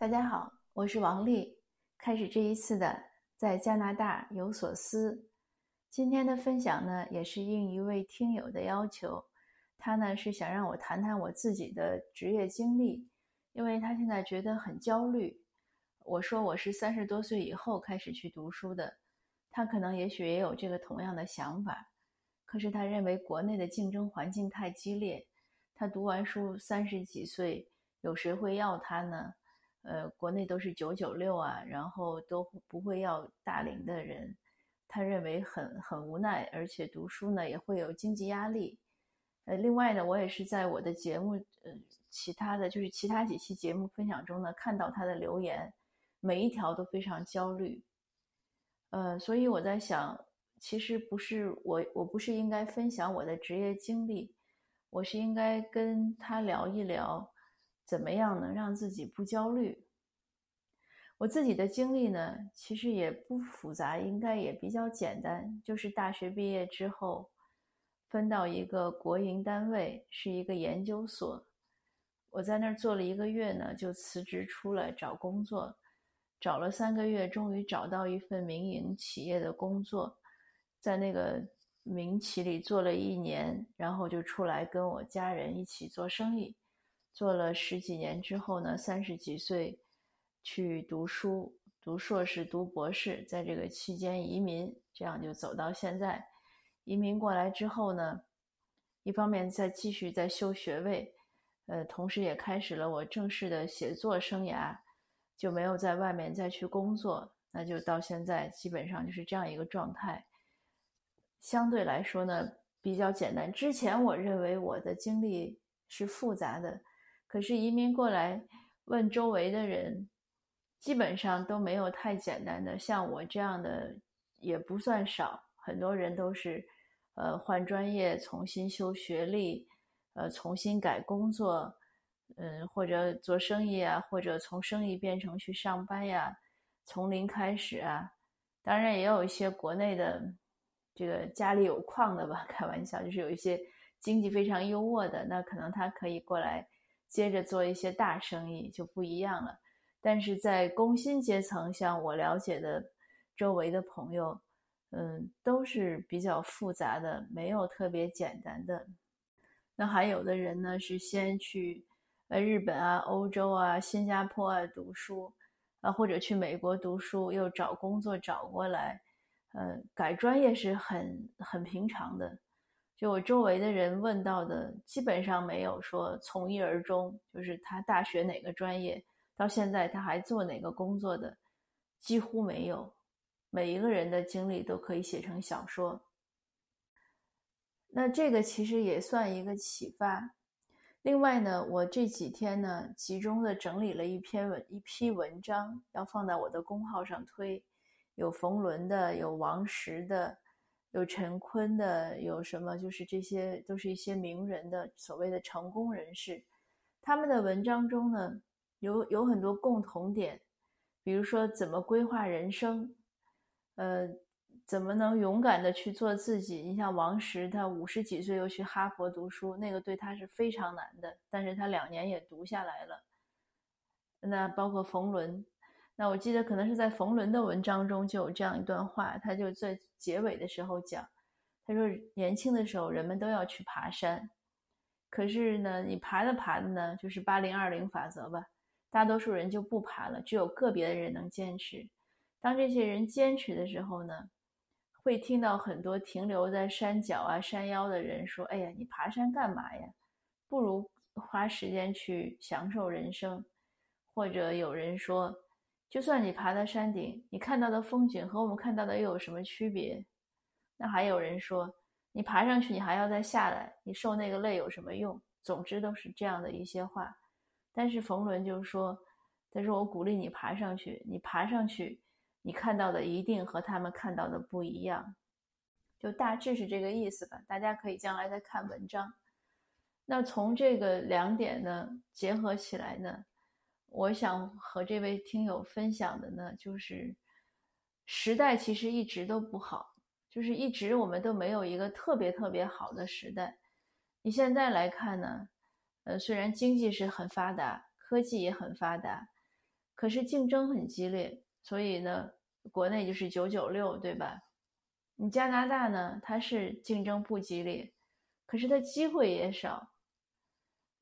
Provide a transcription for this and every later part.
大家好，我是王丽。开始这一次的在加拿大有所思。今天的分享呢，也是应一位听友的要求，他呢是想让我谈谈我自己的职业经历，因为他现在觉得很焦虑。我说我是三十多岁以后开始去读书的，他可能也许也有这个同样的想法，可是他认为国内的竞争环境太激烈，他读完书三十几岁，有谁会要他呢？呃，国内都是九九六啊，然后都不会要大龄的人，他认为很很无奈，而且读书呢也会有经济压力。呃，另外呢，我也是在我的节目，呃，其他的就是其他几期节目分享中呢，看到他的留言，每一条都非常焦虑。呃，所以我在想，其实不是我，我不是应该分享我的职业经历，我是应该跟他聊一聊。怎么样能让自己不焦虑？我自己的经历呢，其实也不复杂，应该也比较简单。就是大学毕业之后，分到一个国营单位，是一个研究所。我在那儿做了一个月呢，就辞职出来找工作。找了三个月，终于找到一份民营企业的工作，在那个民企里做了一年，然后就出来跟我家人一起做生意。做了十几年之后呢，三十几岁去读书，读硕士、读博士，在这个期间移民，这样就走到现在。移民过来之后呢，一方面在继续在修学位，呃，同时也开始了我正式的写作生涯，就没有在外面再去工作，那就到现在基本上就是这样一个状态。相对来说呢，比较简单。之前我认为我的经历是复杂的。可是移民过来，问周围的人，基本上都没有太简单的。像我这样的也不算少，很多人都是，呃，换专业、重新修学历，呃，重新改工作，嗯，或者做生意啊，或者从生意变成去上班呀，从零开始啊。当然，也有一些国内的，这个家里有矿的吧，开玩笑，就是有一些经济非常优渥的，那可能他可以过来。接着做一些大生意就不一样了，但是在工薪阶层，像我了解的周围的朋友，嗯，都是比较复杂的，没有特别简单的。那还有的人呢，是先去呃日本啊、欧洲啊、新加坡啊读书，啊或者去美国读书，又找工作找过来，呃，改专业是很很平常的。就我周围的人问到的，基本上没有说从一而终，就是他大学哪个专业，到现在他还做哪个工作的，几乎没有。每一个人的经历都可以写成小说。那这个其实也算一个启发。另外呢，我这几天呢，集中的整理了一篇文一批文章，要放在我的公号上推，有冯仑的，有王石的。有陈坤的，有什么？就是这些都是一些名人的所谓的成功人士，他们的文章中呢，有有很多共同点，比如说怎么规划人生，呃，怎么能勇敢的去做自己。你像王石，他五十几岁又去哈佛读书，那个对他是非常难的，但是他两年也读下来了。那包括冯仑。那我记得可能是在冯仑的文章中就有这样一段话，他就在结尾的时候讲，他说年轻的时候人们都要去爬山，可是呢，你爬着爬着呢，就是八零二零法则吧，大多数人就不爬了，只有个别的人能坚持。当这些人坚持的时候呢，会听到很多停留在山脚啊、山腰的人说：“哎呀，你爬山干嘛呀？不如花时间去享受人生。”或者有人说。就算你爬到山顶，你看到的风景和我们看到的又有什么区别？那还有人说，你爬上去，你还要再下来，你受那个累有什么用？总之都是这样的一些话。但是冯仑就说：“他说我鼓励你爬上去，你爬上去，你看到的一定和他们看到的不一样。”就大致是这个意思吧。大家可以将来再看文章。那从这个两点呢结合起来呢？我想和这位听友分享的呢，就是时代其实一直都不好，就是一直我们都没有一个特别特别好的时代。你现在来看呢，呃，虽然经济是很发达，科技也很发达，可是竞争很激烈，所以呢，国内就是九九六，对吧？你加拿大呢，它是竞争不激烈，可是它机会也少。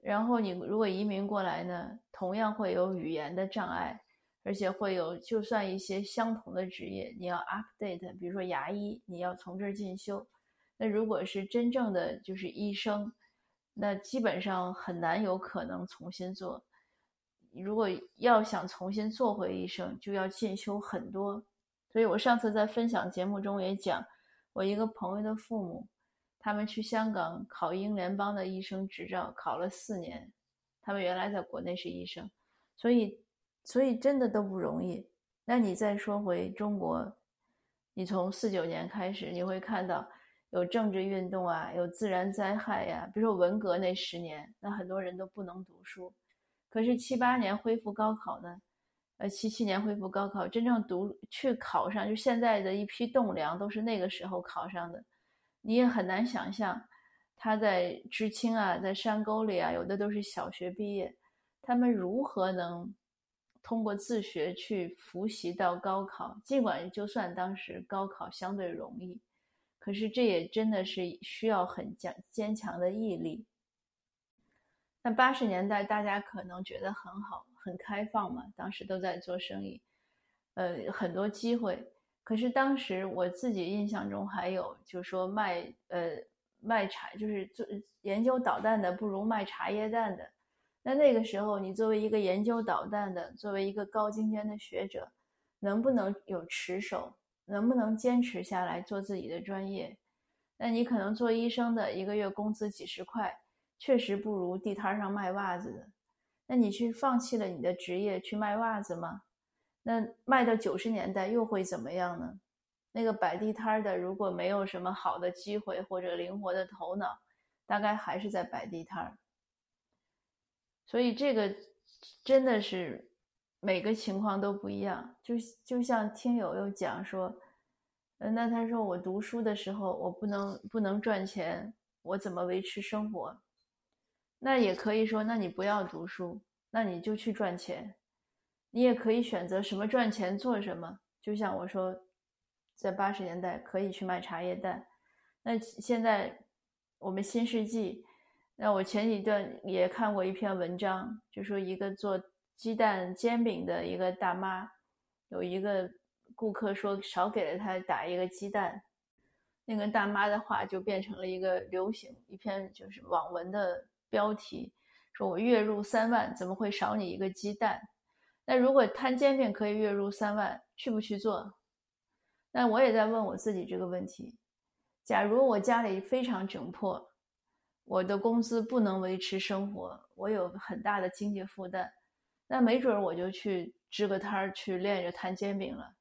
然后你如果移民过来呢，同样会有语言的障碍，而且会有就算一些相同的职业，你要 update，比如说牙医，你要从这儿进修。那如果是真正的就是医生，那基本上很难有可能重新做。如果要想重新做回医生，就要进修很多。所以我上次在分享节目中也讲，我一个朋友的父母，他们去香港考英联邦的医生执照，考了四年。他们原来在国内是医生，所以所以真的都不容易。那你再说回中国，你从四九年开始，你会看到有政治运动啊，有自然灾害呀。比如说文革那十年，那很多人都不能读书。可是七八年恢复高考呢？呃，七七年恢复高考，真正读去考上，就现在的一批栋梁都是那个时候考上的，你也很难想象，他在知青啊，在山沟里啊，有的都是小学毕业，他们如何能通过自学去复习到高考？尽管就算当时高考相对容易，可是这也真的是需要很坚坚强的毅力。那八十年代大家可能觉得很好。很开放嘛，当时都在做生意，呃，很多机会。可是当时我自己印象中还有，就是说卖呃卖茶，就是做研究导弹的不如卖茶叶蛋的。那那个时候，你作为一个研究导弹的，作为一个高精尖的学者，能不能有持守，能不能坚持下来做自己的专业？那你可能做医生的一个月工资几十块，确实不如地摊上卖袜子的。那你去放弃了你的职业去卖袜子吗？那卖到九十年代又会怎么样呢？那个摆地摊的如果没有什么好的机会或者灵活的头脑，大概还是在摆地摊儿。所以这个真的是每个情况都不一样。就就像听友又讲说，呃，那他说我读书的时候我不能不能赚钱，我怎么维持生活？那也可以说，那你不要读书，那你就去赚钱。你也可以选择什么赚钱做什么。就像我说，在八十年代可以去卖茶叶蛋。那现在我们新世纪，那我前几段也看过一篇文章，就说一个做鸡蛋煎饼的一个大妈，有一个顾客说少给了他打一个鸡蛋，那个大妈的话就变成了一个流行一篇就是网文的。标题说：“我月入三万，怎么会少你一个鸡蛋？”那如果摊煎饼可以月入三万，去不去做？那我也在问我自己这个问题：假如我家里非常窘迫，我的工资不能维持生活，我有很大的经济负担，那没准我就去支个摊儿，去练着摊煎饼了。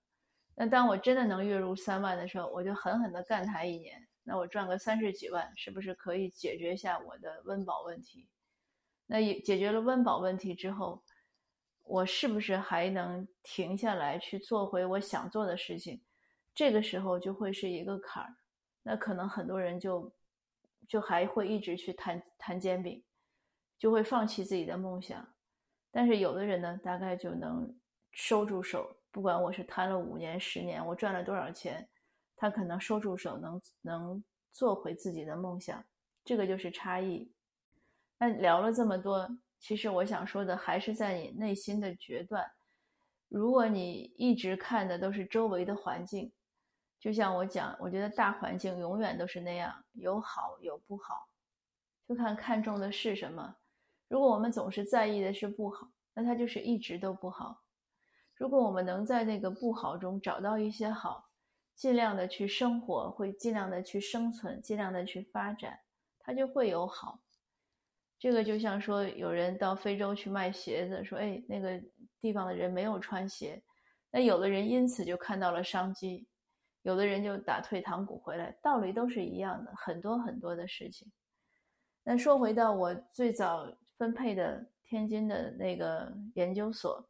那当我真的能月入三万的时候，我就狠狠地干它一年。那我赚个三十几万，是不是可以解决一下我的温饱问题？那也解决了温饱问题之后，我是不是还能停下来去做回我想做的事情？这个时候就会是一个坎儿。那可能很多人就就还会一直去摊摊煎饼，就会放弃自己的梦想。但是有的人呢，大概就能收住手，不管我是摊了五年、十年，我赚了多少钱。他可能收住手，能能做回自己的梦想，这个就是差异。那聊了这么多，其实我想说的还是在你内心的决断。如果你一直看的都是周围的环境，就像我讲，我觉得大环境永远都是那样，有好有不好，就看看中的是什么。如果我们总是在意的是不好，那它就是一直都不好。如果我们能在那个不好中找到一些好，尽量的去生活，会尽量的去生存，尽量的去发展，它就会有好。这个就像说，有人到非洲去卖鞋子，说：“哎，那个地方的人没有穿鞋。”那有的人因此就看到了商机，有的人就打退堂鼓回来，道理都是一样的，很多很多的事情。那说回到我最早分配的天津的那个研究所，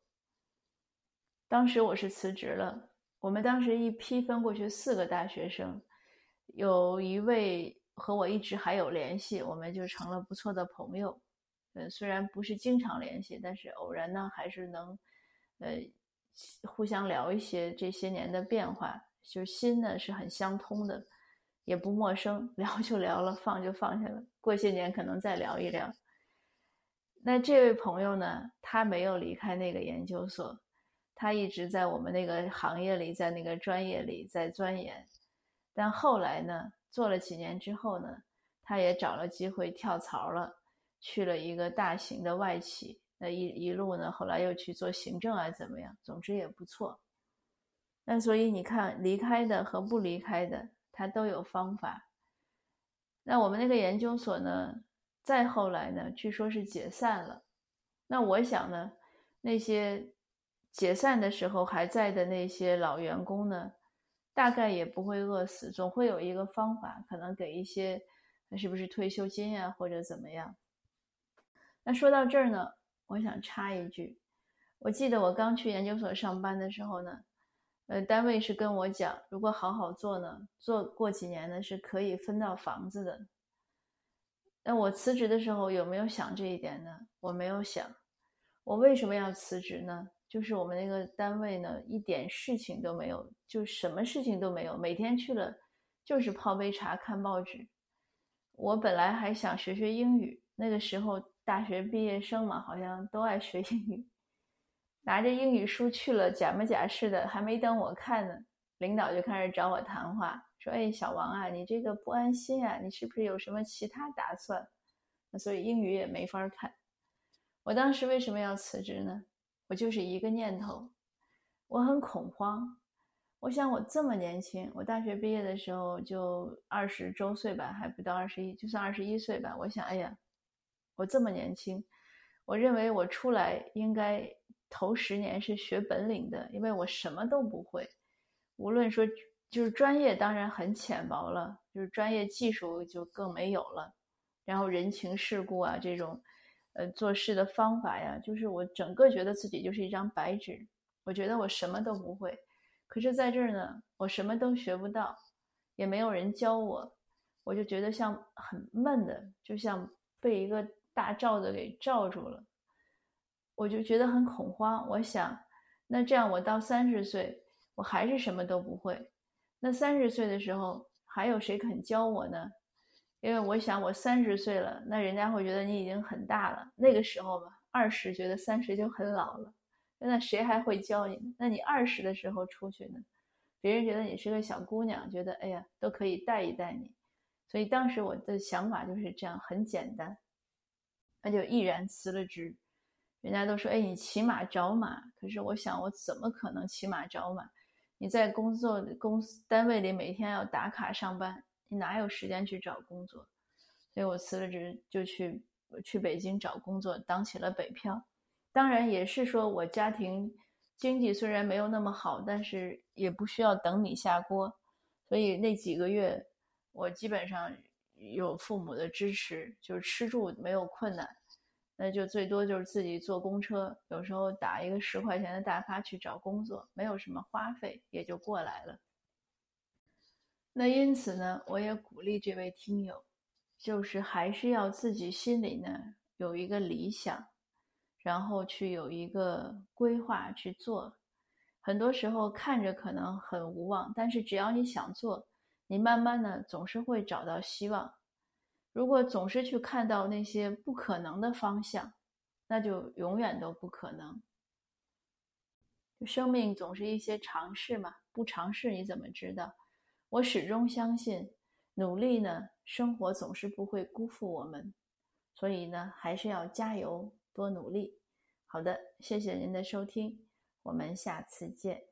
当时我是辞职了。我们当时一批分过去四个大学生，有一位和我一直还有联系，我们就成了不错的朋友。嗯，虽然不是经常联系，但是偶然呢还是能，呃，互相聊一些这些年的变化，就是心呢是很相通的，也不陌生，聊就聊了，放就放下了，过些年可能再聊一聊。那这位朋友呢，他没有离开那个研究所，他一直在我们那个行业里，在那个专业里在钻研，但后来呢，做了几年之后呢，他也找了机会跳槽了，去了一个大型的外企。那一一路呢，后来又去做行政啊，怎么样？总之也不错。那所以你看，离开的和不离开的，他都有方法。那我们那个研究所呢，再后来呢，据说是解散了。那我想呢，那些解散的时候还在的那些老员工呢，大概也不会饿死，总会有一个方法，可能给一些，是不是退休金啊，或者怎么样？那说到这儿呢。我想插一句，我记得我刚去研究所上班的时候呢，呃，单位是跟我讲，如果好好做呢，做过几年呢是可以分到房子的。那我辞职的时候有没有想这一点呢？我没有想。我为什么要辞职呢？就是我们那个单位呢，一点事情都没有，就什么事情都没有，每天去了就是泡杯茶、看报纸。我本来还想学学英语，那个时候。大学毕业生嘛，好像都爱学 英语，拿着英语书去了，假模假式的，还没等我看呢，领导就开始找我谈话，说：“哎，小王啊，你这个不安心啊，你是不是有什么其他打算？”所以英语也没法看。我当时为什么要辞职呢？我就是一个念头，我很恐慌。我想我这么年轻，我大学毕业的时候就二十周岁吧，还不到二十一，就算二十一岁吧。我想，哎呀。我这么年轻，我认为我出来应该头十年是学本领的，因为我什么都不会。无论说就是专业，当然很浅薄了，就是专业技术就更没有了。然后人情世故啊，这种呃做事的方法呀，就是我整个觉得自己就是一张白纸。我觉得我什么都不会，可是在这儿呢，我什么都学不到，也没有人教我，我就觉得像很闷的，就像被一个。大罩子给罩住了，我就觉得很恐慌。我想，那这样我到三十岁，我还是什么都不会。那三十岁的时候，还有谁肯教我呢？因为我想，我三十岁了，那人家会觉得你已经很大了。那个时候吧，二十觉得三十就很老了，那谁还会教你？那你二十的时候出去呢，别人觉得你是个小姑娘，觉得哎呀都可以带一带你。所以当时我的想法就是这样，很简单。那就毅然辞了职，人家都说：“哎，你骑马找马。”可是我想，我怎么可能骑马找马？你在工作公司单位里每天要打卡上班，你哪有时间去找工作？所以我辞了职，就去去北京找工作，当起了北漂。当然也是说我家庭经济虽然没有那么好，但是也不需要等米下锅，所以那几个月我基本上。有父母的支持，就是吃住没有困难，那就最多就是自己坐公车，有时候打一个十块钱的大发去找工作，没有什么花费，也就过来了。那因此呢，我也鼓励这位听友，就是还是要自己心里呢有一个理想，然后去有一个规划去做。很多时候看着可能很无望，但是只要你想做。你慢慢的总是会找到希望。如果总是去看到那些不可能的方向，那就永远都不可能。生命总是一些尝试嘛，不尝试你怎么知道？我始终相信，努力呢，生活总是不会辜负我们。所以呢，还是要加油，多努力。好的，谢谢您的收听，我们下次见。